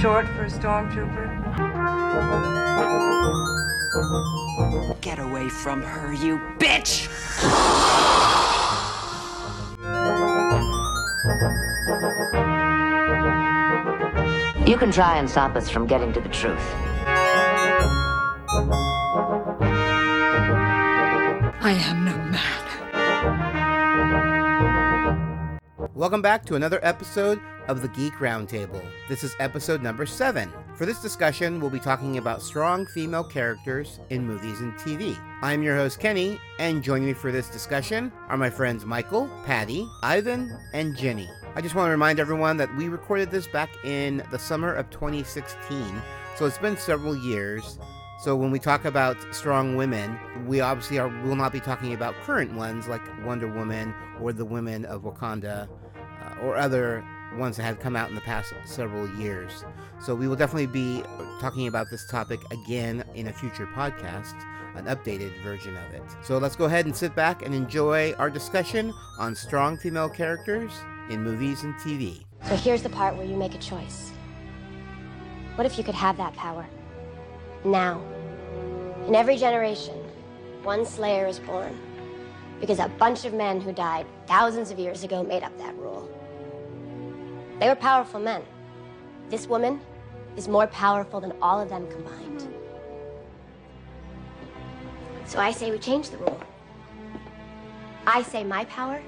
short for a stormtrooper? Get away from her, you bitch! You can try and stop us from getting to the truth. I am no man. Welcome back to another episode of the Geek Roundtable. This is episode number seven. For this discussion, we'll be talking about strong female characters in movies and TV. I'm your host, Kenny, and joining me for this discussion are my friends Michael, Patty, Ivan, and Jenny. I just want to remind everyone that we recorded this back in the summer of 2016, so it's been several years. So when we talk about strong women, we obviously are, will not be talking about current ones like Wonder Woman or the women of Wakanda uh, or other ones that have come out in the past several years. So we will definitely be talking about this topic again in a future podcast, an updated version of it. So let's go ahead and sit back and enjoy our discussion on strong female characters in movies and TV. So here's the part where you make a choice. What if you could have that power? Now. In every generation, one Slayer is born. Because a bunch of men who died thousands of years ago made up that rule. They were powerful men. This woman is more powerful than all of them combined. Mm-hmm. So I say we change the rule. I say my power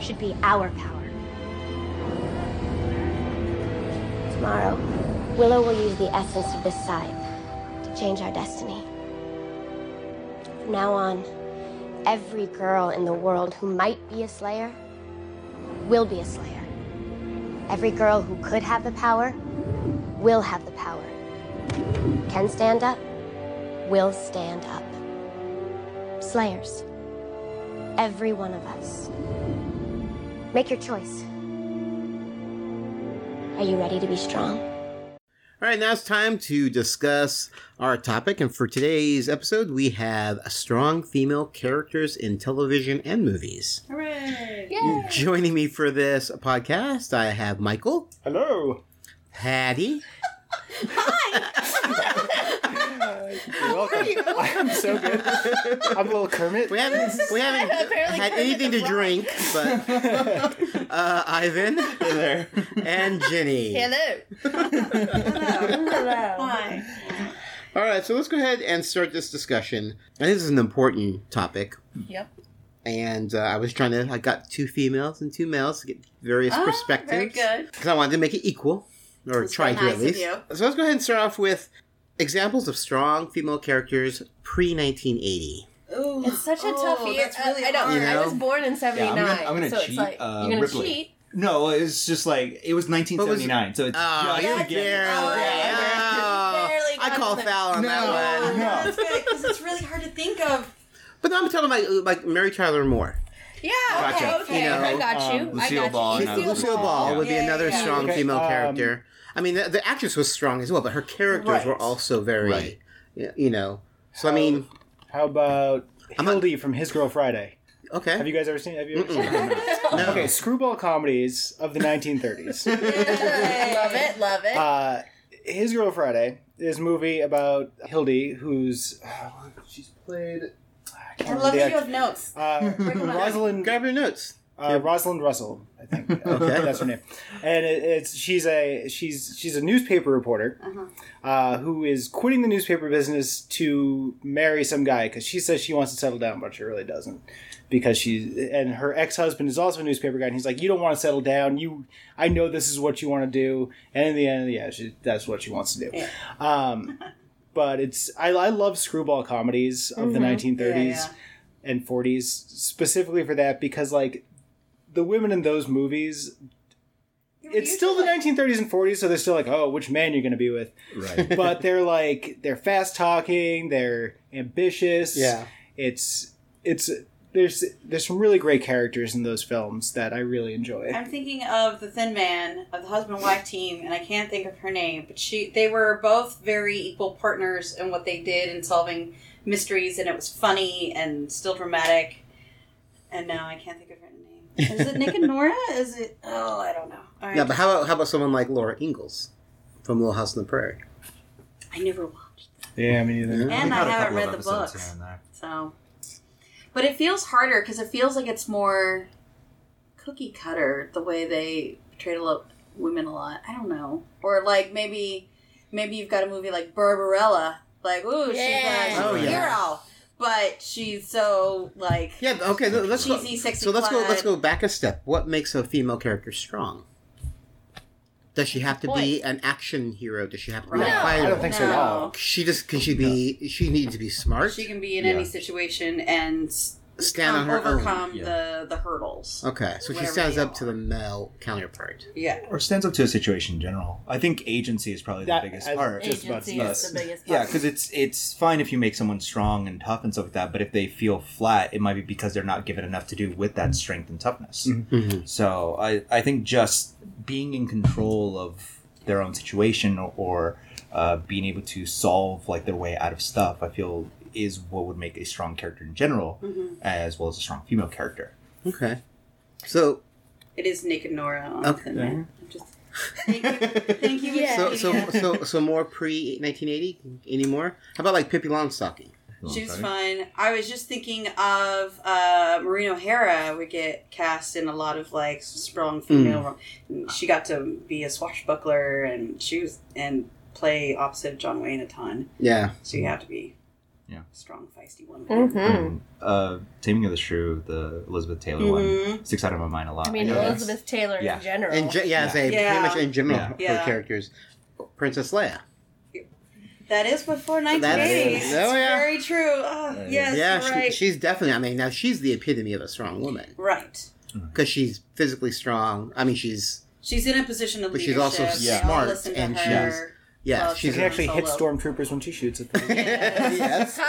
should be our power. Tomorrow, Willow will use the essence of this scythe to change our destiny. From now on, every girl in the world who might be a Slayer will be a Slayer. Every girl who could have the power will have the power. Can stand up, will stand up. Slayers. Every one of us. Make your choice. Are you ready to be strong? All right, now it's time to discuss our topic. And for today's episode, we have strong female characters in television and movies. Hooray! Joining me for this podcast, I have Michael, Hello. Patty, Hi! You're welcome. I'm so good. I'm a little Kermit. We haven't we haven't Apparently had Kermit anything to Frog. drink, but uh, Ivan there. and Jenny. Hello. Hello. Hi. All right, so let's go ahead and start this discussion. I think this is an important topic, Yep. And uh, I was trying to. I got two females and two males to get various Ah, perspectives. very good. Because I wanted to make it equal, or That's try to nice at of least. you. So let's go ahead and start off with examples of strong female characters pre 1980. Ooh, it's such a Oh, tough year. that's really I know. hard. You I was born in Yeah, '79, I'm gonna, I'm gonna so cheat. it's like uh, you're gonna Ripley. cheat. No, it's just like it was 1979, so it's Oh, just you're to barely. Oh, yeah, oh, barely I call foul on that one. no. That's good because it's really hard to think of. But no, I'm talking about like Mary Tyler Moore. Yeah. Gotcha. Okay. Okay. You know, I got you. um, I Lucille got Ball you. Lucille, Lucille Ball would be Yeah, another yeah, yeah. strong Okay, female um, character. I mean, the, the actress was strong as well, but her characters Right. were also very, Right. you know. So I mean, How about I'm a- Hildy from His Girl Friday? okay. Have you guys ever seen? Have you ever seen? No. Okay, screwball comedies of the 1930s. love it. Love it. Uh, His Girl Friday is a movie about Hildy, who's she's played. I can't I love that you have notes. Uh, Rosalind Grab your notes. uh, Rosalind Russell, I think. Okay. that's her name. And it, it's she's a she's she's a newspaper reporter uh, who is quitting the newspaper business to marry some guy because she says she wants to settle down, but she really doesn't. Because she and her ex husband is also a newspaper guy, and he's like, "You don't want to settle down. You, I know this is what you want to do." And in the end, yeah, she, that's what she wants to do. Yeah. Um, but it's I, I love screwball comedies of the 1930s Yeah, yeah. and 40s specifically for that because like the women in those movies it's still the 1930s and 40s so they're still like oh which man you're going to be with Right. but they're like they're fast talking they're ambitious Yeah. it's it's there's there's some really great characters in those films that I really enjoy I'm thinking of the Thin Man of the husband wife team, and I can't think of her name, but she they were both very equal partners in what they did in solving mysteries, and it was funny and still dramatic. And now I can't think of her name. Is it Nick and Nora? Is it? Oh, I don't know. All right. Yeah, but how about how about someone like Laura Ingalls from Little House on the Prairie. I never watched, Yeah, I mean, either. and I Had a haven't read the episodes books, here and there. so. But it feels harder because it feels like it's more cookie cutter the way they portray a lot women a lot. I don't know, or like maybe maybe you've got a movie like Barbarella, like ooh she's Yeah. a, she's Oh, a yeah. hero, but she's so like Yeah. Okay. Let's go. cheesy, sexy. So let's go. Let's go back a step. What makes a female character strong? Does she have to be an action hero? Does she have to be No. a fighter? I don't think so at all. She just can she be? She needs to be smart. She can be in Yeah. any situation and s- stand on um, her own. overcome Yeah. the the hurdles. Okay, so she stands they up to the male counterpart. Yeah. Or stands up to a situation in general. I think agency is probably That- the biggest I- part. just about to Agency say. is the biggest Part. Yeah, because it's it's fine if you make someone strong and tough and stuff like that, but if they feel flat, it might be because they're not given enough to do with that strength and toughness. Mhm. So I, I think just being in control of their own situation or, or uh, being able to solve like their way out of stuff, I feel is what would make a strong character in general, as well as a strong female character. Okay, so It is nick and Nora on Okay. Thin Man. Just, thank you. Thank you. Yeah. so so so so more pre nineteen eighty anymore? How about like Pippi Longstocking? She was fun. I was just thinking of uh, Maureen O'Hara would get cast in a lot of like strong female. role. She got to be a swashbuckler, and she was and play opposite John Wayne a ton. Yeah, So you have to be Yeah. a strong, feisty woman. Mm-hmm. And, uh, Taming of the Shrew, the Elizabeth Taylor one, Mhm. sticks out of my mind a lot. I mean, know that's- Elizabeth Taylor Yeah. in general. and ge- yeah, Yeah. say Yeah. pretty much in general Yeah. her Yeah. characters. Princess Leia. That is before 1980. is- It's oh, yeah. very true. Oh, yes, yeah, you're she, right. she's definitely. I mean, now she's the epitome of a strong woman right. because she's physically strong. I mean, she's She's in a position of But she's also They all smart, and her. yeah, Well, she's She can actually hit stormtroopers when she shoots at them. yes.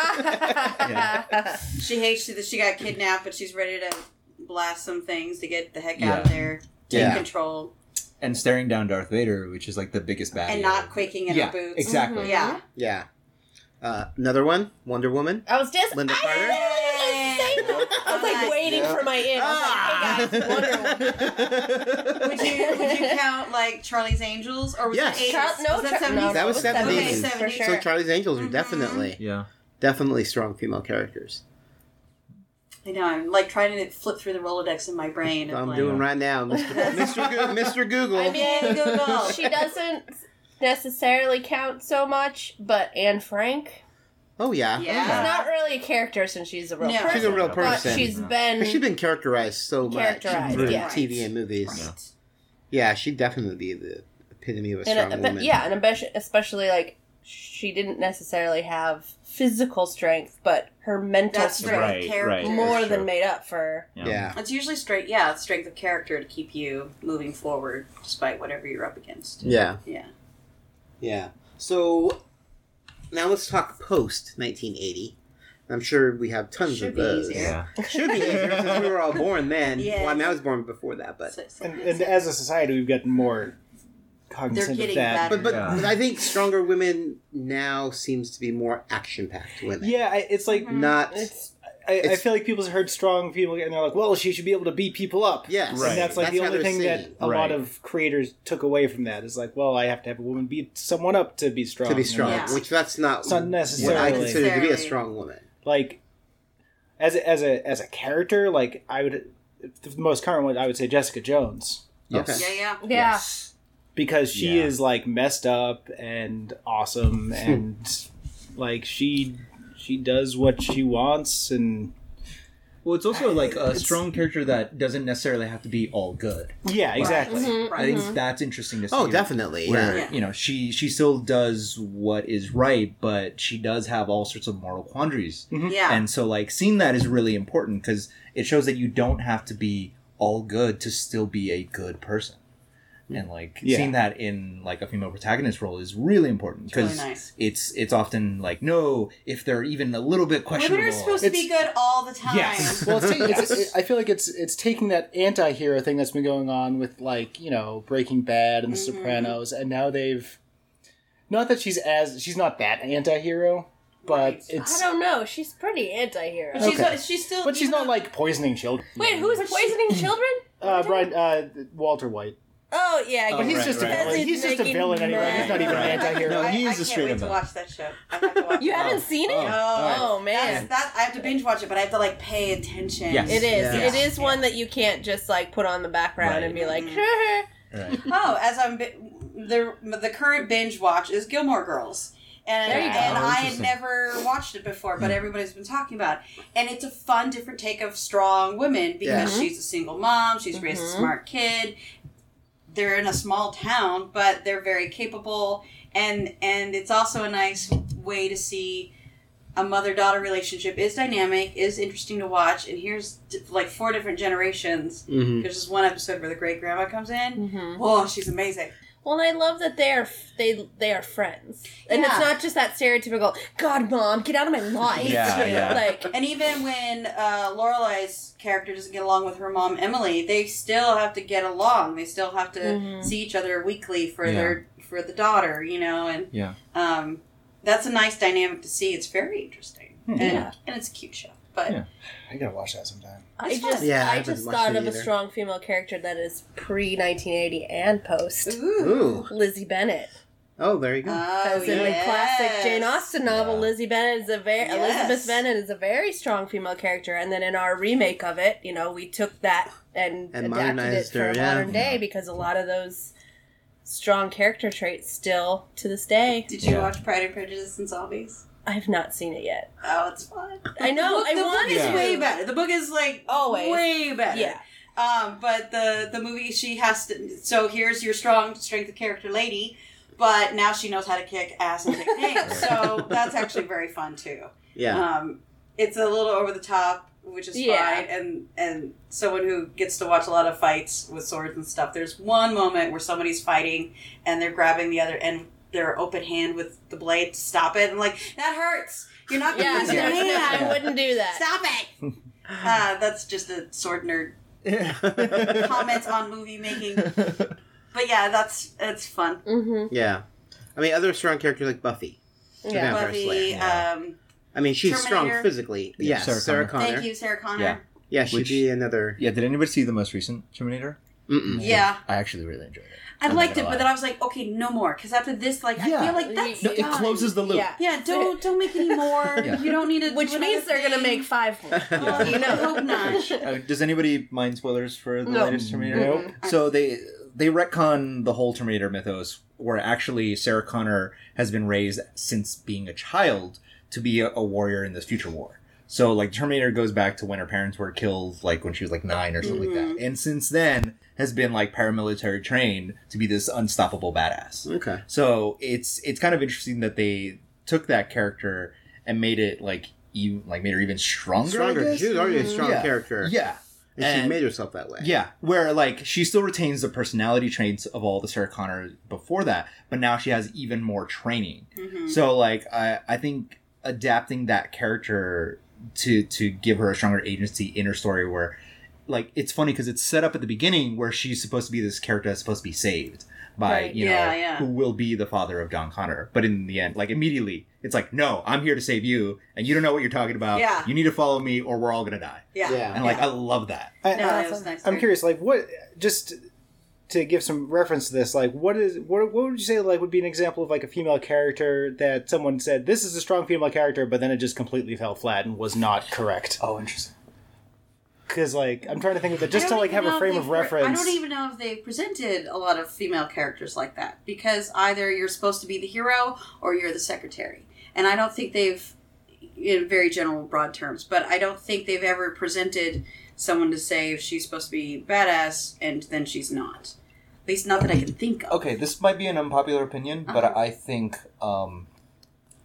She hates that she got kidnapped, but she's ready to blast some things to get the heck out of there, take Yeah. control, and staring down Darth Vader, which is like the biggest bad. and not quaking in yeah, her boots. exactly. Yeah. Yeah. Uh, another one, Wonder Woman. I was just Lynda I Carter? literally was saying that. I was like waiting Yeah. for my in. I was like, hey guys, Would you would you count like Charlie's Angels or was Yes. that 80s? Char- no, was that Char- 70s? no, That was 70s. Okay, 70s, sure. So Charlie's Angels are Mhm. definitely, Yeah. definitely strong female characters. I know. I'm like trying to flip through the Rolodex in my brain. I'm like, doing right now, Mr. Mr. Go- Mmr. Google. I mean, Google. she doesn't necessarily count so much, but Anne Frank. oh yeah, Yeah. Oh, she's not really a character since she's a real No. person. she's a real But person. she's Yeah. been. She's been characterized so much Characterized, through yeah. TV and movies. Right. Yeah, she'd definitely be the epitome of a and strong a, woman. yeah, and especially, especially like she didn't necessarily have physical strength, but her mental That's strength right. Right, Character. right. more Sure. than made up for. yeah. It's usually straight. Yeah, it's strength of character to keep you moving forward despite whatever you're up against. Yeah. Yeah. Yeah. So now let's talk post 1980. I'm sure we have tons Should of be those. Yeah. Should be easier since we were all born then. Yeah. Well, I mean, I was born before that, but So- so- And, and as a society, we've gotten more cognizant of getting that. better. but but, Yeah. but I think stronger women now seems to be more action packed women. Yeah, I, it's like Mm-hmm. Not. It's I, I feel like people's heard strong people and they're like, well, she should be able to beat people up. Yes. Right. And that's like the only they're thing that seen. a lot of creators took away from that is like, well, I have to have a woman beat someone up to be strong. to be strong, Yeah. which that's not, It's not what I consider to be a strong woman. Like, as a, as a as a character, like I would, the most current one I would say Jessica Jones Yes. Okay. Yeah, yeah. yeah. Because she Yeah. is like messed up and awesome and like she she does what she wants and Well, it's also like a It's- strong character that doesn't necessarily have to be all good. yeah, exactly. Mhm, I think mhm. that's interesting to see. Oh, definitely. Where Yeah. Yeah. you know she she still does what is right, but she does have all sorts of moral quandaries, Yeah. and so like seeing that is really important because it shows that you don't have to be all good to still be a good person. And like Yeah. seeing that in like a female protagonist role is really important It's really because nice. it's it's often like no if they're even a little bit questionable. Women are supposed to be good all the time. Yes. Well, it's, it's, it- I feel like it's it's taking that anti-hero thing that's been going on with like you know Breaking Bad and The Mhm. Sopranos, and now they've not that she's as she's not that anti-hero, but Right. it's I don't know. She's pretty anti-hero. But she's, Okay. she's still. but she's not though- like poisoning children. Wait, who's poisoning children? uh, Brian uh, Walter White. Oh yeah, Oh, But he's right, just a right. villain. He's just a villain anyway. He's not even an Right. anti-hero. No, I, he I is a can't wait to watch that show. I have to watch You it. haven't seen it? No. Oh man. That's, that I have to binge watch it, but I have to like pay attention. Yes. It is. Yeah. It is one that you can't just like put on the background Right. and be like, Right. Oh, as I'm bi- the the current binge watch is Gilmore Girls. And, There and Oh, I had never watched it before, but everybody's been talking about it. And it's a fun, different take of strong women because Yeah. she's a single mom, she's raised a Mhm. smart kid. They're in a small town, but they're very capable, and and it's also a nice way to see a mother daughter relationship is dynamic, is interesting to watch. And here's like four different generations. Mhm. There's this one episode where the great grandma comes in. Mhm. Oh, she's amazing. Well, and I love that they are they they are friends, and Yeah. it's not just that stereotypical "God, mom, get out of my life." Yeah, yeah. like And even when uh, Lorelai's character doesn't get along with her mom Emily, they still have to get along. They still have to Mhm. see each other weekly for Yeah. their for the daughter, you know, and Yeah. um, that's a nice dynamic to see. It's very interesting, and, Yeah. and it's a cute show. But Yeah. I gotta watch that sometime. I It's just fun. Yeah, I I just thought it of a strong female character that is pre 1980 and post ooh, Ooh. Lizzie Bennet. Oh, there you go. oh, Because in the classic Jane. Austen novel, Yeah. Lizzie Bennet is a very Yes. Elizabeth Bennet is a very strong female character, and then in our remake of it, you know, we took that and, And adapted it for her, yeah. modern day because a lot of those strong character traits still to this day. Did you Yeah. watch Pride and Prejudice and Zombies? I have not seen it yet. Oh, it's fun. I know. The book, I the book is to. way better. The book is like Always. way better. Yeah. Um, but the the movie she has to. So here's your strong strength of character lady, but now she knows how to kick ass and take names. so that's actually very fun too. Yeah. Um, it's a little over the top, which is Yeah. fine, and and someone who gets to watch a lot of fights with swords and stuff. There's one moment where somebody's fighting and they're grabbing the other and their open hand with the blade to stop it, and like that hurts. You're not gonna Yeah, use your hand. I wouldn't do that. Stop it! uh, that's just a sword nerd comments on movie making. But yeah, that's it's fun. Mm-hmm. yeah. I mean, other strong characters like Buffy. Yeah. Buffy, yeah. um, I mean, she's strong physically. Yeah, yes, Sarah Sarah, Connor. Connor. thank you, Sarah Connor. Yeah. Yeah, she'd Which- be another. Yeah, did anybody see the most recent Terminator? Mm-mm. Yeah. I actually really enjoyed it. I I'm liked it, gonna but then I was like, okay, no more. Because after this, like, I feel like that's No, it closes the loop. Yeah. Yeah, don't don't make any more. Yeah. You don't need to. Which means they're gonna make five more. Oh, You know. hope not. Uh, does anybody mind spoilers for the No. latest Terminator? Nope. So they they retcon the whole Terminator mythos, where actually Sarah Connor has been raised since being a child to be a, a warrior in this future war. So like Terminator goes back to when her parents were killed, like when she was like nine or something like that, and since then has been like paramilitary trained to be this unstoppable badass. Okay. So it's it's kind of interesting that they took that character and made it like even like made her even stronger. I Stronger. guess? She was already a strong Yeah. character. Yeah. And, she made herself that way. Yeah, where like she still retains the personality traits of all the Sarah Connor before that, but now she has even more training. Mhm. So like I I think adapting that character to to give her a stronger agency in her story where like it's funny because it's set up at the beginning where she's supposed to be this character that's supposed to be saved by Right. you know Yeah, yeah. who will be the father of John Connor, but in the end, like immediately, it's like no, I'm here to save you, and you don't know what you're talking about. Yeah. you need to follow me, or we're all gonna die. Yeah. Yeah. And like I love that. I, No, I, it was nice. I'm curious, like, what? Just to give some reference to this, like, what is what? What would you say like would be an example of like a female character that someone said this is a strong female character, but then it just completely fell flat and was not correct? Oh, interesting. Because like I'm trying to think of it just to like have a frame of reference. I don't even know if they presented a lot of female characters like that because either you're supposed to be the hero or you're the secretary, and I don't think they've, in very general broad terms, but I don't think they've ever presented someone to say if she's supposed to be badass and then she's not. At least not that I can think of. Okay, this might be an unpopular opinion, but Uh-huh. I think um,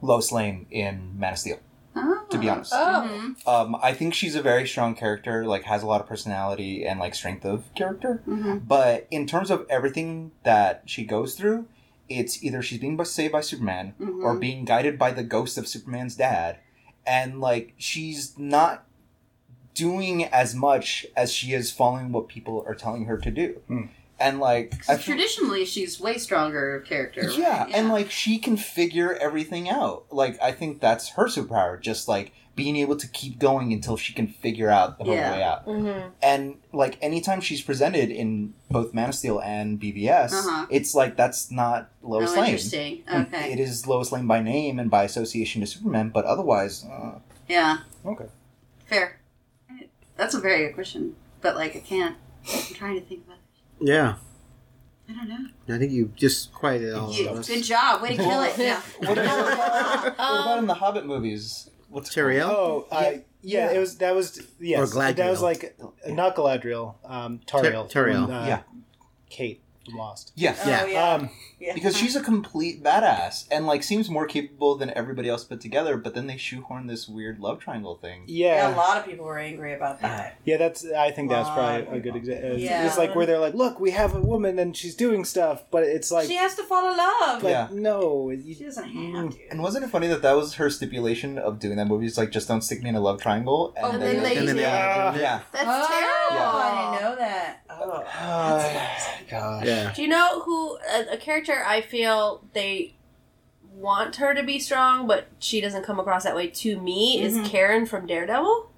Lois Lane in Man of Steel. Oh. To be honest, Oh. Mhm. um, I think she's a very strong character. Like, has a lot of personality and like strength of character. Mhm. But in terms of everything that she goes through, it's either she's being saved by Superman or Mhm. being guided by the ghost of Superman's dad, and like she's not doing as much as she is following what people are telling her to do. Hmm. And like I feel- Traditionally, she's way stronger of character. right? yeah, and like she can figure everything out. Like I think that's her superpower, just like being able to keep going until she can figure out her Yeah. way out. Mm-hmm. And like anytime she's presented in both Man of Steel and BvS Uh-huh. it's like that's not Lois oh, Lane. interesting. It Okay. is Lois Lane by name and by association to Superman, but otherwise, uh, Yeah. Okay. Fair. That's a very good question, but like I can't. I'm trying to think about it. Yeah. I don't know. I think you just quieted all You- of us. good job. Way to kill it. Yeah. what about, what about in the Hobbit movies? What's it Tauriel? Oh, I, yeah, Yeah. it was that was yes, Or that was like not Galadriel, um, Tauriel, Tar- Tauriel. when, uh, Yeah. Kate from Lost. Yeah, Yeah. Oh, yeah. Um, yeah. because she's a complete badass and like seems more capable than everybody else put together. But then they shoehorn this weird love triangle thing. Yeah, a lot of people were angry about that. yeah, that's I think that's probably a good example. Yeah. It's like where they're like, look, we have a woman and she's doing stuff, but it's like, she has to fall in love. like Yeah. no, you, She doesn't have to. And wasn't it funny that that was her stipulation of doing that movie? It's like just don't stick me in a love triangle. And Oh, And then they And then they Yeah. yeah. That's oh, terrible. I didn't know that. Oh. My gosh. Yeah. Do you know who a, a character I feel they want her to be strong, but she doesn't come across that way to me Mhm. is Karen from Daredevil.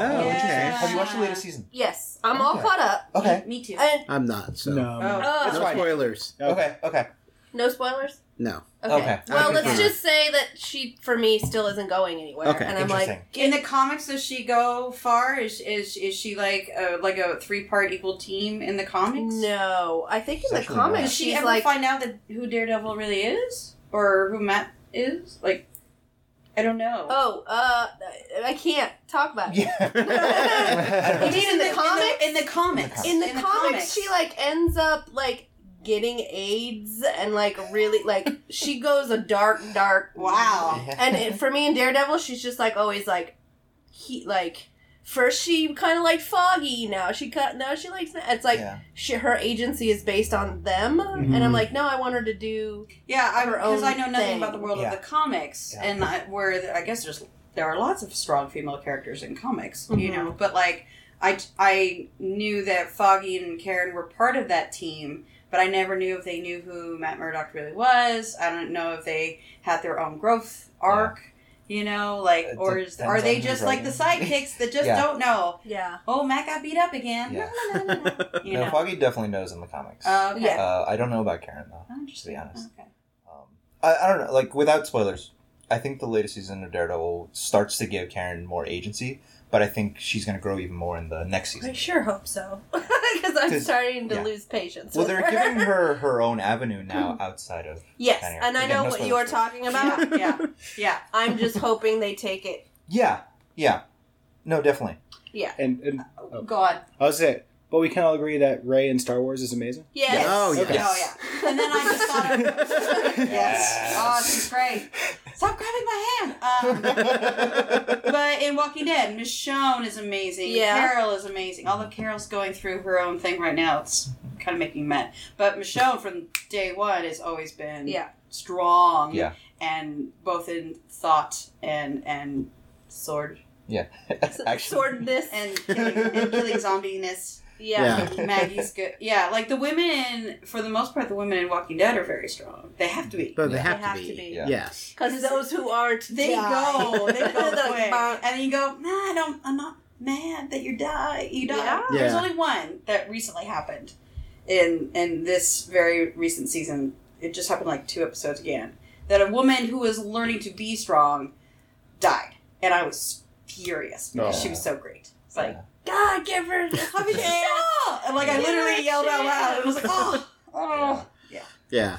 Oh, okay. Yeah. Have you watched the latest season? Yes, I'm all caught up. Okay. Me too. And I'm not, so. no, Oh. No fine. spoilers. Okay. Okay. No spoilers. No. Okay. Okay. Well, let's just say that she, for me, still isn't going anywhere. Okay. And I'm like, In the comics, does she go far? Is is is she like a, like a three part equal team in the comics? no. I think in the Actually comics. Does she she's ever like, find out that who Daredevil really is, or who Matt is? Like, I don't know. oh, uh, I can't talk about it. Yeah. You mean in the comics? In the, comics. In the, comics, she like ends up like getting AIDS and like really like she goes a dark, dark Wow. And it, for me in Daredevil, she's just like always like he like first she kind of like Foggy, now she cut now she likes it's like Yeah. she, her agency is based on them, and I'm like no, I want her to do Yeah, I her because I own know nothing thing. about the world Yeah. of the comics, Yeah. and I, where I guess there's there are lots of strong female characters in comics, you Mhm. know. But like, I I knew that Foggy and Karen were part of that team, but I never knew if they knew who Matt Murdock really was. I don't know if they had their own growth arc. You know, like, It or is, are they just like the sidekicks that just Yeah. don't know? yeah Oh, Matt got beat up again. Yeah. No, no, no, no, no. You no, know. Foggy definitely knows in the comics. Oh, okay. Yeah. Uh, I don't know about Karen though. Oh, interesting. to be honest. Okay. Um, I, I don't know. Like without spoilers, I think the latest season of Daredevil starts to give Karen more agency, but I think she's going to grow even more in the next season. I sure hope so because I'm 'Cause- starting to yeah. lose patience. Well, with they're her. giving her her own avenue now mm. outside of yes, Karen. and I Again, know what you are spoilers. talking about. Yeah, yeah, yeah. I'm just hoping they take it. Yeah, yeah. No, definitely. Yeah. And and oh, oh. Go on. I was say, but we can all agree that Rey in Star Wars is amazing. Yes. Oh, Okay. Oh yeah. And then I just thought of yes. Oh, she's great. Stop grabbing my hand. Um, but in Walking Dead, Michonne is amazing. Yeah. Carol is amazing. Although Carol's going through her own thing right now, it's kind of making me mad. But Michonne from day one has always been Yeah. strong. Yeah. And both in thought and and sword Yeah. Actually, Swordness. and killing, and killing zombiness. Yeah. Yeah. Maggie's good. Yeah, like the women, for the most part, the women in Walking Dead are very strong. They have to be. But they Yeah. have, They have to, be. be. Yeah. Yes. Because those who aren't, They die. go. They go They're quick. And then you go, nah, I don't, I'm not mad that you die. You die. Yeah. There's only one that recently happened in in this very recent season. It just happened like two episodes again. That a woman who was learning to be strong died. And I was furious because Oh. she was so great. It's like, God, give her. How could you yell? And like I literally yelled out loud. It was like, oh, oh, Yeah.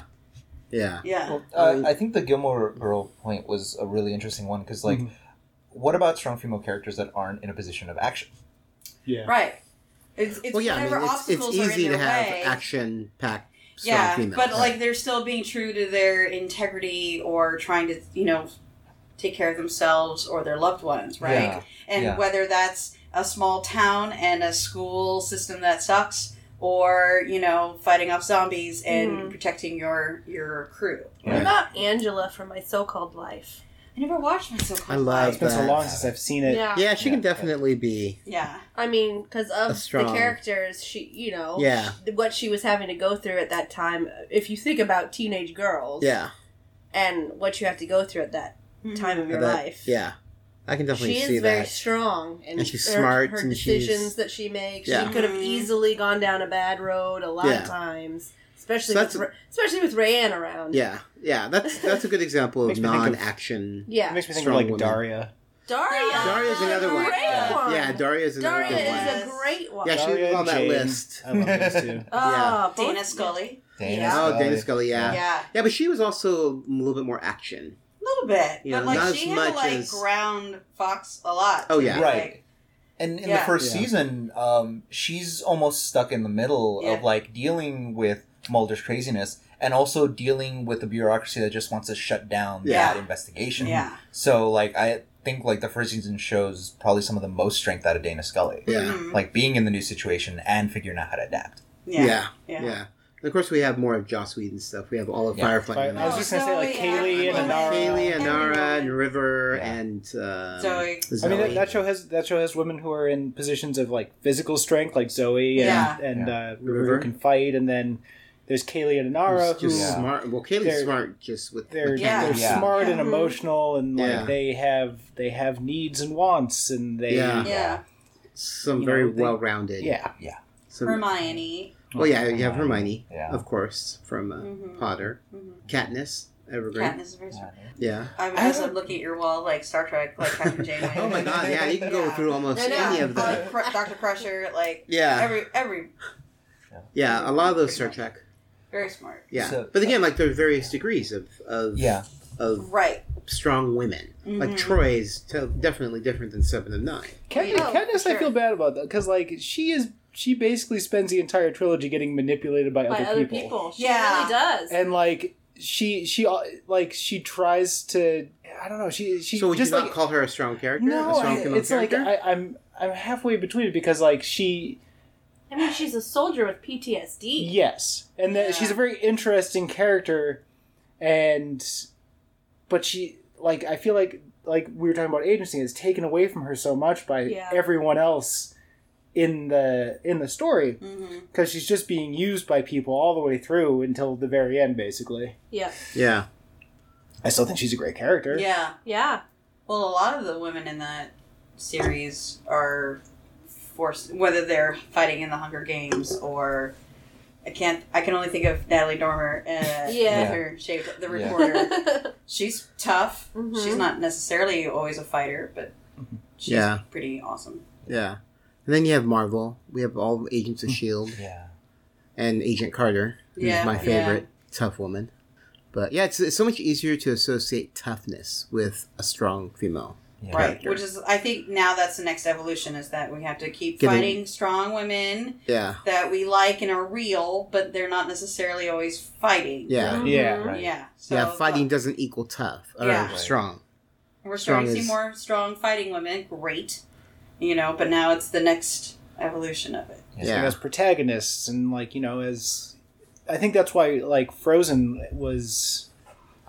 Yeah. yeah. uh, I think the Gilmore Girl point was a really interesting one because, like, Mhm. what about strong female characters that aren't in a position of action? Yeah. Right. It's, it's well, yeah, I whatever mean, it's, it's obstacles are easy in to their have way. action packed yeah, females. but like they're still being true to their integrity or trying to, you know, take care of themselves or their loved ones, right? Yeah. And Yeah. whether that's a small town and a school system that sucks, or you know, fighting off zombies and Mhm. protecting your your crew. What about Angela from My So Called Life? I never watched myself. I love It's been so long since I've seen it. Yeah. Yeah, she can Yeah. definitely be. Yeah. I mean, because of strong- the characters, she, you know, Yeah. what she was having to go through at that time. If you think about teenage girls, Yeah. and what you have to go through at that time of your That- life, Yeah. I can definitely she see that. She is very strong, and, And she's her- smart, Her and decisions she's- that she makes, Yeah. she could have Mhm. easily gone down a bad road a lot Yeah. of times, especially So with that's- especially with Rayanne around. Yeah, yeah, that's that's a good example of Makes me think of- non-action. yeah. It makes me think of like women. Daria. Daria. Daria's another one. Great Yeah. one. Yeah, Daria's another Daria good one. is a great one. Yeah, she Daria was on that Jane. list. I love those two. Ah, both- Dana Scully. Dana Yeah. Oh, Scully. Dana Scully, yeah. Yeah. yeah. but she was also a little bit more action. A little bit. You know, but like not she as had to much like as- ground Fox a lot. Oh, yeah. Right. Like, And in Yeah. the first Yeah. season, um, she's almost stuck in the middle Yeah. of like dealing with Mulder's craziness and also dealing with the bureaucracy that just wants to shut down Yeah. that investigation. Yeah. So like I think like the first season shows probably some of the most strength out of Dana Scully. Yeah, Mhm. Like being in the new situation and figuring out how to adapt. yeah, Yeah. yeah. Yeah. And of course, we have more of Joss Whedon stuff. We have all of Yeah. Firefly. Fire- I was just gonna say like Zoe, Kaylee and everyone. Inara. Kaylee, Everyone. Inara, and River, Yeah. and um, Zoe. I mean, that, that show has that show has women who are in positions of like physical strength, like Zoe and Yeah. and Yeah. Uh, River, River. who can fight, and then there's Kaylee and Inara Who's who just Yeah. smart. Well, Kaylee's smart just with they're Yeah. they're Yeah. smart Yeah. and emotional, and like they have they have needs and wants, and they Yeah. Yeah. some very well rounded. Yeah, yeah. Some, Hermione. Well, yeah, you have Hermione, Yeah. of course, from uh, Mhm. Potter. Mhm. Katniss, Everdeen. Katniss is very smart. Yeah. I'm, I as looking at your wall, like Star Trek, like Captain Janeway. Oh my god, yeah, you can go Yeah. through almost I know. any of them. Like Dr. Crusher, like Yeah, every every yeah, a lot of those Star Trek. very smart. Yeah, So- but again, like there's various degrees of of Yeah. of Right. strong women. Like Mhm. Troi is to- definitely different than Seven of Nine. Katniss, Oh, Katniss for I feel bad about that because like she is she basically spends the entire trilogy getting manipulated by, by other, other people. people. She Yeah. really does. and like she she uh, like she tries to I don't know she she so would just you not like call her a strong character? no a strong I, it's character? like I, I'm I'm halfway between it because like she I mean, she's a soldier with PTSD. yes and then Yeah. she's a very interesting character and but she like I feel like like we were talking about agency is taken away from her so much by Yeah. everyone else in the in the story Mm-hmm. because she's just being used by people all the way through until the very end basically Yeah. yeah, i still think she's a great character Yeah. Yeah. Well, a lot of the women in that series are forced, whether they're fighting in the Hunger Games or I can't. I can only think of Natalie Dormer. Uh, Yeah. with her shape, the reporter. She's tough. Mhm. She's not necessarily always a fighter, but she's Yeah. pretty awesome. yeah. And then you have Marvel. We have all Agents of Shield Yeah. And Agent Carter, who's Yeah, my yeah. favorite tough woman. But yeah, it's, it's so much easier to associate toughness with a strong female. Yeah. Right. Which is, I think, now that's the next evolution is that we have to keep Getting- fighting strong women Yeah, that we like and are real, but they're not necessarily always fighting. yeah, Mhm. Yeah. Right. Yeah. So yeah. Fighting doesn't equal tough or Yeah. Strong. We're starting to see is- more strong fighting women. Great. You know, but now it's the next evolution of it. Yes, Yeah. and as protagonists and like you know as i think that's why like frozen was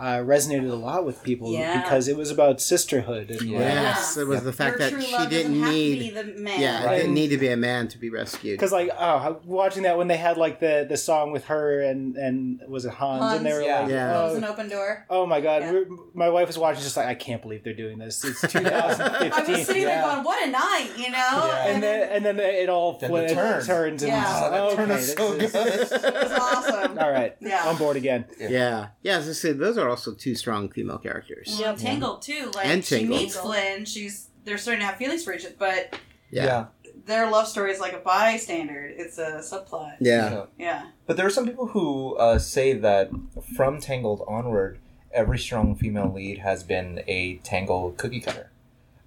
uh, resonated a lot with people Yeah. because it was about sisterhood and Yeah. Yes, it was the fact Your that she didn't doesn't have to need. be the man. Yeah, Right. it didn't need to be a man to be rescued. because like oh watching that when they had like the the song with her and and was it hans, Hans, and they were yeah. like Yeah. Close oh, an open door. oh my god Yeah. my wife was watching just like i can't believe they're doing this it's 2015 I was sitting yeah. there going, "What a night!" You know. Yeah. and then and then it all Then the flipped, turn. turns and Yeah. Oh, that okay, turn is this so is- it was awesome. all right Yeah. on board again yeah, yeah. As I said, those are also two strong female characters. Well, Tangled too. Like And she Tangled. meets Flynn. She's they're starting to have feelings for each other, but Yeah, their love story is like a bystander. It's a subplot. yeah, Yeah. But there are some people who uh, say that from Tangled onward, every strong female lead has been a Tangled cookie cutter,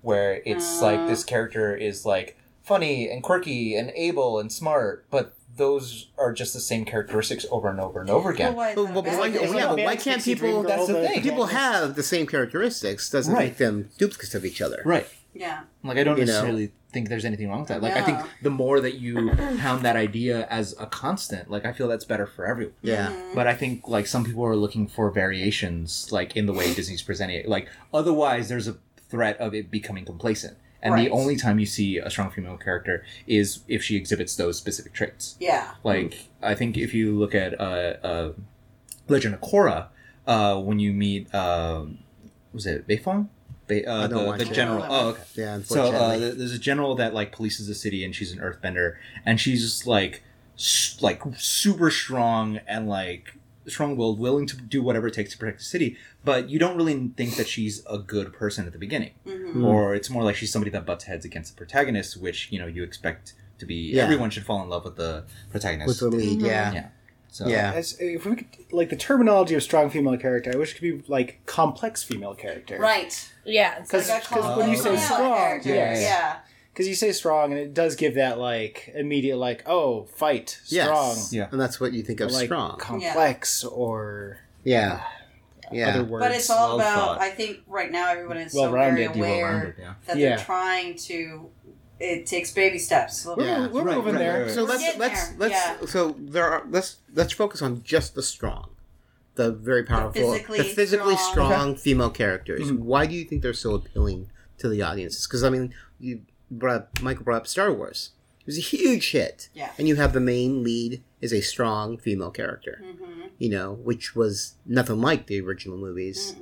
where it's Uh. like this character is like funny and quirky and able and smart, but those are just the same characteristics over and over and over Well, again. why is But- that but bad? why- It's yeah, but why can't people- That's the thing. people have the same characteristics doesn't Right. make them duplicates of each other. Right. Yeah. Like I don't You know. necessarily think there's anything wrong with that. Like I think the more that you pound that idea as a constant, like I feel that's better for everyone. Yeah. Mm-hmm. But I think like some people are looking for variations, like in the way Disney's presenting it. Like otherwise, there's a threat of it becoming complacent. And Right. the only time you see a strong female character is if she exhibits those specific traits. Yeah. Like I think if you look at uh, uh, Legend of Korra, uh, when you meet um, was it Beifong? Be- uh, the, the general. Oh, okay. Yeah, So uh, there's a general that like polices the city, and she's an Earthbender, and she's like, s- like super strong and like strong-willed, willing to do whatever it takes to protect the city. But you don't really think that she's a good person at the beginning, Mm-hmm. or it's more like she's somebody that butts heads against the protagonist, which you know you expect to be. Yeah. Everyone should fall in love with the protagonist. with the lead. Yeah. Yeah. So Yeah. As, if we could, like the terminology of strong female character, I wish it could be like complex female character. Right. Yeah, Because Like when you say strong, character. yes. Yeah. Because you say strong, and it does give that like immediate like oh fight Yes. strong, Yeah. And that's what you think of like strong. complex or yeah. Yeah. other words. But it's all Well about. thought. I think right now everyone is so Well-rounded, very aware yeah. that Yeah. they're trying to. It takes baby steps. we're, Yeah. we're Right, moving right, there. right, right. So We're let's let's there, let's yeah. so there are let's let's focus on just the strong, the very powerful, physically the physically strong. strong, female characters. Mhm. Why do you think they're so appealing to the audiences? Because I mean, you brought up, Michael brought up Star Wars. It was a huge hit, Yeah. and you have the main lead is a strong female character. Mm-hmm. You know, which was nothing like the original movies.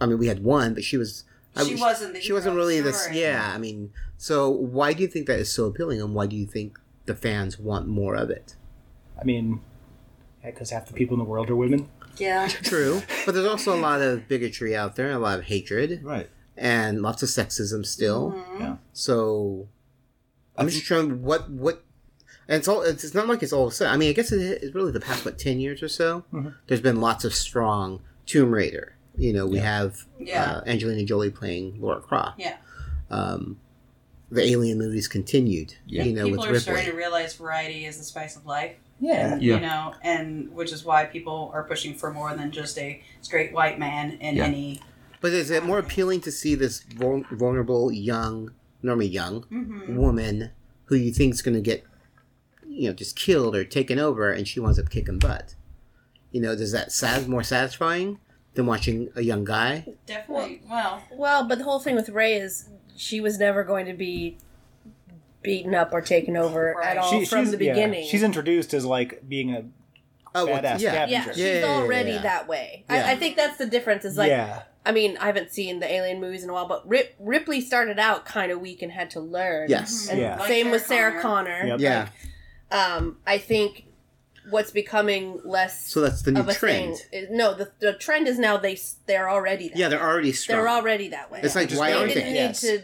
I mean, we had one, but she was. I, She wasn't the She wasn't really the this. Yeah, I mean, so why do you think that is so appealing, and why do you think the fans want more of it? I mean, because half the people in the world are women. Yeah. True, but there's also a lot of bigotry out there, and a lot of hatred, Right. And lots of sexism still. Mm-hmm. Yeah. So I'm just trying what what. And it's all. It's, it's not like it's all set. I mean, I guess it, it's really the past what ten years or so. There's been lots of strong Tomb Raider. You know, we have Yeah. uh, Angelina Jolie playing Lara Croft. Yeah. Um, the Alien movies continued. Yeah. You know, people with are Ripley. starting to realize variety is the spice of life. Yeah. And, Yeah. You know, and which is why people are pushing for more than just a straight white man in Yeah. any. But is it more appealing to see this vul- vulnerable young, normally young Mm-hmm. woman who you think is going to get, you know, just killed or taken over, and she winds up kicking butt? You know, does that sad more satisfying than watching a young guy? Definitely. Well, Well, but the whole thing with Rey is she was never going to be beaten up or taken over Right. at all She- from she's, the yeah, beginning. she's introduced as like being a Oh, badass yeah. yeah, scavenger. she's Yeah, yeah, yeah, already yeah. that way. Yeah. I, I think that's the difference. Is like, yeah. I mean, I haven't seen the Alien movies in a while, but Rip, Ripley started out kind of weak and had to learn. Yes. and Yeah. Same Sarah with Sarah Connor. Connor. Yep. Yeah. Um, I think what's becoming less So that's the new trend. thing. Is, no, the the trend is now they they're already that Yeah, they're already strong. they're already that way. It's like, Just why they aren't didn't they? need Yes. to.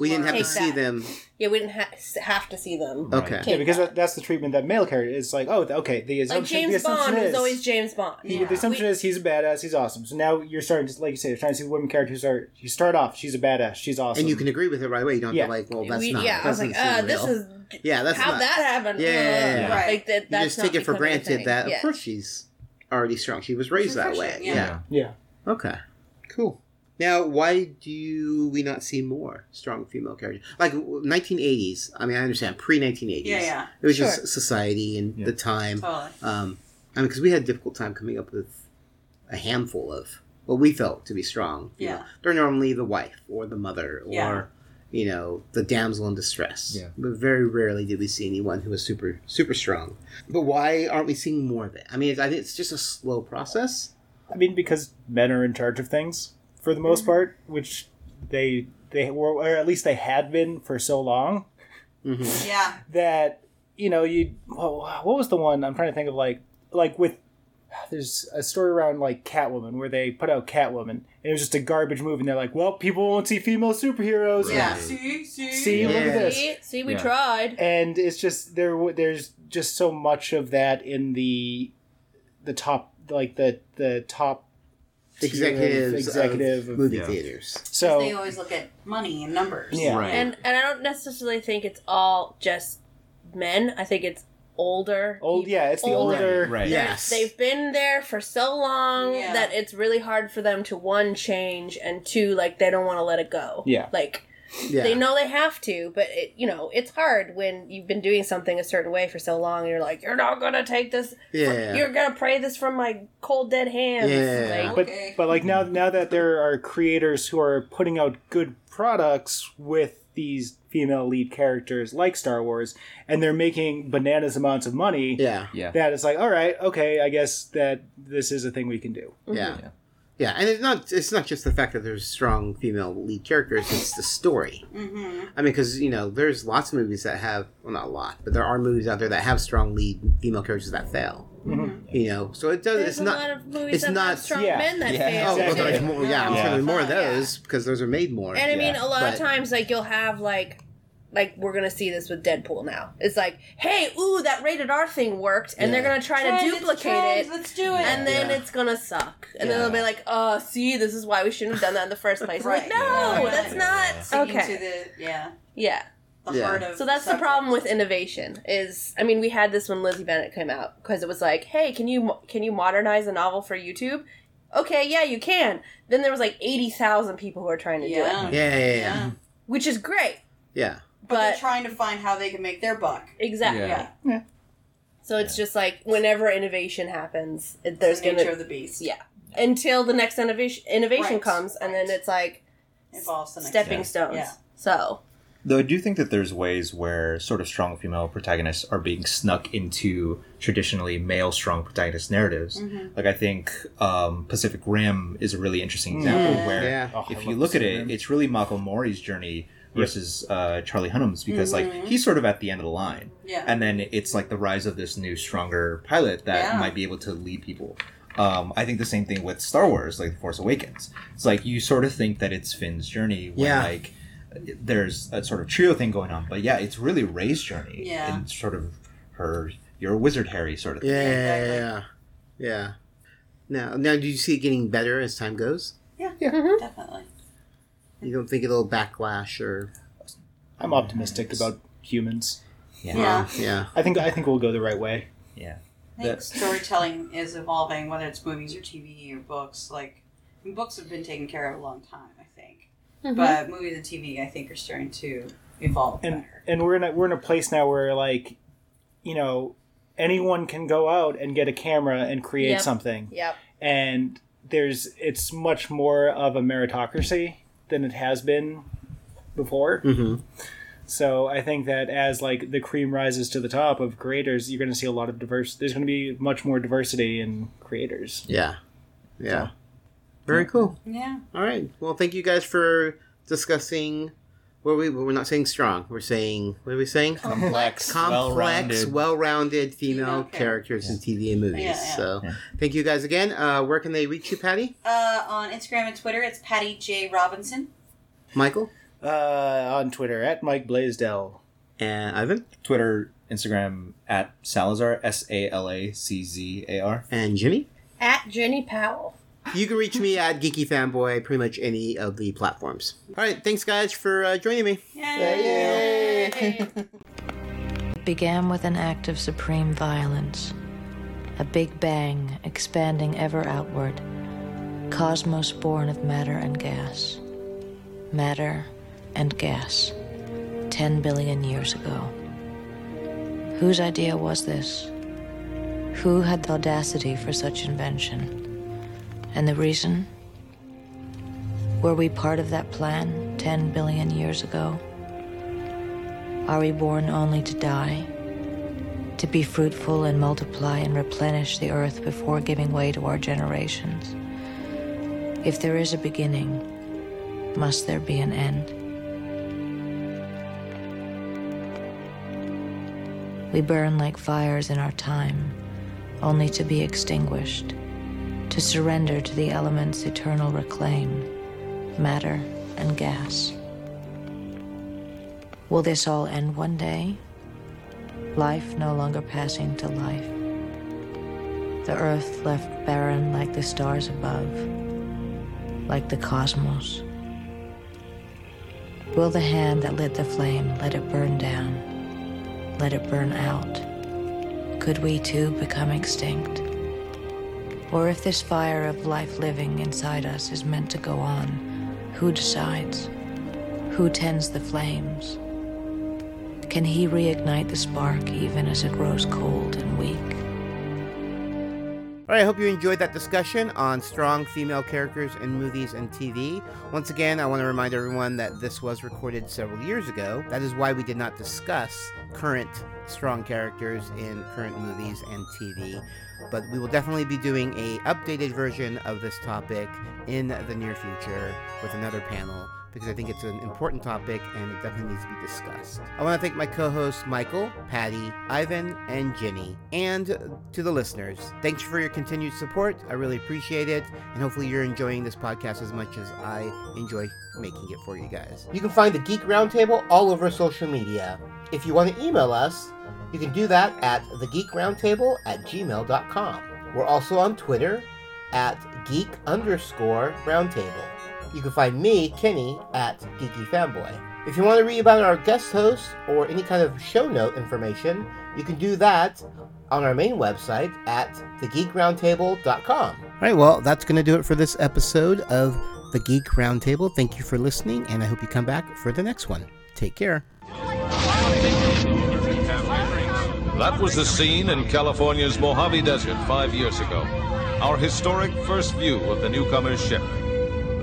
We didn't have to take see that. them. Yeah, we didn't ha- have to see them. Okay. Yeah, because that. that, that's the treatment that male character is like. Oh, okay. The Like assumption, the James assumption Bond is was always James Bond. he- Yeah. the assumption We- is he's a badass. He's awesome. So now you're starting to, like you say, you're trying to see the women characters are. You start off, she's a badass. She's awesome. And you can agree with it right away. You don't Yeah. have to like, well, that's we- not. yeah, I was doesn't like, uh, seem this real. is Yeah, that's how not. that happened. Yeah, yeah, yeah, yeah. Like that. you just take it for granted that of course she's already strong. She was raised that way. Yeah. yeah. Yeah. Okay. Cool. Now, why do we not see more strong female characters? Like 1980s. I mean, I understand pre 1980s. Yeah, yeah. It was Sure. just society and Yeah. the time. totally. Um, I mean, because we had a difficult time coming up with a handful of what we felt to be strong. Yeah. know. they're normally the wife or the mother or Yeah. you know the damsel in distress. Yeah. But very rarely did we see anyone who was super super strong. But why aren't we seeing more of it? I mean, I think it's just a slow process. I mean, because men are in charge of things for the most part, which they they were, or at least they had been for so long hmm Yeah. that you know you. Well, what was the one I'm trying to think of? Like like with there's a story around like Catwoman where they put out Catwoman and it was just a garbage movie and they're like, well, people won't see female superheroes. Yeah. Right. See, see. See, look at this. See, see, we Yeah. tried. and it's just there there's just so much of that in the the top like the the top tier of Executives, executive of of- movie Yeah. theaters. so they always look at money and numbers. Yeah. Right. And and I don't necessarily think it's all just men. I think it's older. old peop- yeah it's the older. older Right. They're- Yes. They've been there for so long Yeah. that it's really hard for them to one change and two like they don't want to let it go. Yeah. Like Yeah. They know they have to, but it, you know it's hard when you've been doing something a certain way for so long. and You're like, you're not gonna take this. Yeah. You're gonna pray this from my cold dead hands. Yeah. Like, But Okay. but like now now that there are creators who are putting out good products with these female lead characters like Star Wars, and they're making bananas amounts of money. Yeah. Yeah. That it's like, all right, okay, I guess that this is a thing we can do. Yeah. Yeah. Yeah, and it's not it's not just the fact that there's strong female lead characters; it's the story. Mm-hmm. I mean, because you know, there's lots of movies that have well, not a lot, but there are movies out there that have strong lead female characters that fail. You know, so it does. there's it's a not. lot of movies it's that not- have strong yeah. men that Yeah. fail. Oh, well, there's more. Yeah, I'm Yeah. sure more of those because those are made more. And I mean, Yeah. a lot But- of times, like you'll have like, like we're gonna see this with Deadpool now. It's like, hey, ooh, that rated R thing worked, and they're gonna try to duplicate it, Let's do it. and then Yeah. it's gonna suck. And then they'll be like, oh, see, this is why we shouldn't have done that in the first place. Right. Like, no, Yeah. that's not Sticking okay. to the yeah yeah. Yeah. heart of. So that's the problem with innovation. Is I mean, we had this when Lizzie Bennet came out because it was like, hey, can you can you modernize a novel for YouTube? Okay, yeah, you can. Then there was like eighty thousand people who are trying to do it, yeah, yeah, yeah, yeah. Yeah. which is great. yeah. But, they're trying to find how they can make their buck. Exactly. Yeah. So it's just like whenever innovation happens, it, there's There's the gonna nature of the beast. yeah until the next innovation innovation Right, comes, and then it's like Involves the next stepping Yeah. stones. Yeah. So Though I do think that there's ways where sort of strong female protagonists are being snuck into traditionally male strong protagonist narratives. Mm-hmm. Like I think um, Pacific Rim is a really interesting example Yeah. where Yeah. Oh, if you look at it, it's really Mako Mori's journey versus uh, Charlie Hunnam's because like he's sort of at the end of the line, Mm-hmm. Yeah. and then it's like the rise of this new stronger pilot that Yeah. might be able to lead people. Um, I think the same thing with Star Wars, like The Force Awakens. It's like you sort of think that it's Finn's journey when Yeah. like there's a sort of trio thing going on, but yeah, it's really Rey's journey Yeah. and sort of her you're a wizard Harry sort of thing. yeah, exactly. yeah, yeah. Now, now, do you see it getting better as time goes? Yeah, Mm-hmm. definitely. You don't think it'll backlash or I'm optimistic about humans. Yeah. yeah, I think I think we'll go the right way. Yeah. I think That- storytelling is evolving, whether it's movies or TV or books. Like, I mean, books have been taken care of a long time, I think. Mm-hmm. But movies and TV, I think, are starting to evolve and better. and we're in a, we're in a place now where like you know anyone can go out and get a camera and create Yep. something yep. and there's it's much more of a meritocracy than it has been before mm-hmm. so i think that as like the cream rises to the top of creators you're going to see a lot of diverse there's going to be much more diversity in creators yeah, yeah. Very cool. Yeah. All right. Well, thank you guys for discussing. What are we? We're not saying strong. We're saying what are we saying? Complex, Complex, well-rounded. well-rounded female Female characters in TV and movies. Yeah, yeah. So, Yeah. thank you guys again. Uh, where can they reach you, Patty? Uh, on Instagram and Twitter, it's Patty J. Robinson. Michael uh, on twitter at mike blaisdell and Ivan Twitter, Instagram at Salazar S A L A C Z A R. and Jimmy. At Jenny Powell. You can reach me at Geeky Fanboy, pretty much any of the platforms. All right, thanks guys for uh, joining me. Yay! It began with an act of supreme violence. A big bang expanding ever outward. Cosmos born of matter and gas. Matter and gas. Ten billion years ago. Whose idea was this? Who had the audacity for such invention? And the reason? Were we part of that plan ten billion years ago? Are we born only to die? To be fruitful and multiply and replenish the earth before giving way to our generations? If there is a beginning, must there be an end? We burn like fires in our time, only to be extinguished, to surrender to the elements' eternal reclaim matter and gas. Will this all end one day? Life no longer passing to life. The earth left barren like the stars above, like the cosmos. Will the hand that lit the flame let it burn down? Let it burn out? Could we too become extinct? Or if this fire of life living inside us is meant to go on, who decides? Who tends the flames? Can he reignite the spark even as it grows cold and weak? All right, I hope you enjoyed that discussion on strong female characters in movies and TV. Once again, I want to remind everyone that this was recorded several years ago. That is why we did not discuss current strong characters in current movies and TV. But we will definitely be doing a updated version of this topic in the near future with another panel because I think it's an important topic and it definitely needs to be discussed. I want to thank my co hosts Michael, Patty, Ivan, and Jenny, and to the listeners. Thanks for your continued support. I really appreciate it, and hopefully you're enjoying this podcast as much as I enjoy making it for you guys. You can find the Geek Roundtable all over social media. If you want to email us, you can do that at thegeekroundtable at gmail.com. We're also on Twitter at geek underscore roundtable. You can find me, Kenny, at Geeky Fanboy. If you want to read about our guest hosts or any kind of show note information, you can do that on our main website at thegeekroundtable.com. All right, well, that's going to do it for this episode of the Geek Roundtable. Thank you for listening, and I hope you come back for the next one. Take care. That was the scene in California's Mojave Desert five years ago. Our historic first view of the newcomer's ship.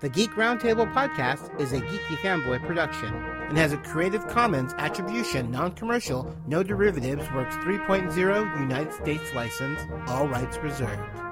The Geek Roundtable podcast is a geeky fanboy production and has a Creative Commons Attribution, Non-Commercial, No Derivatives Works 3.0 United States license, all rights reserved.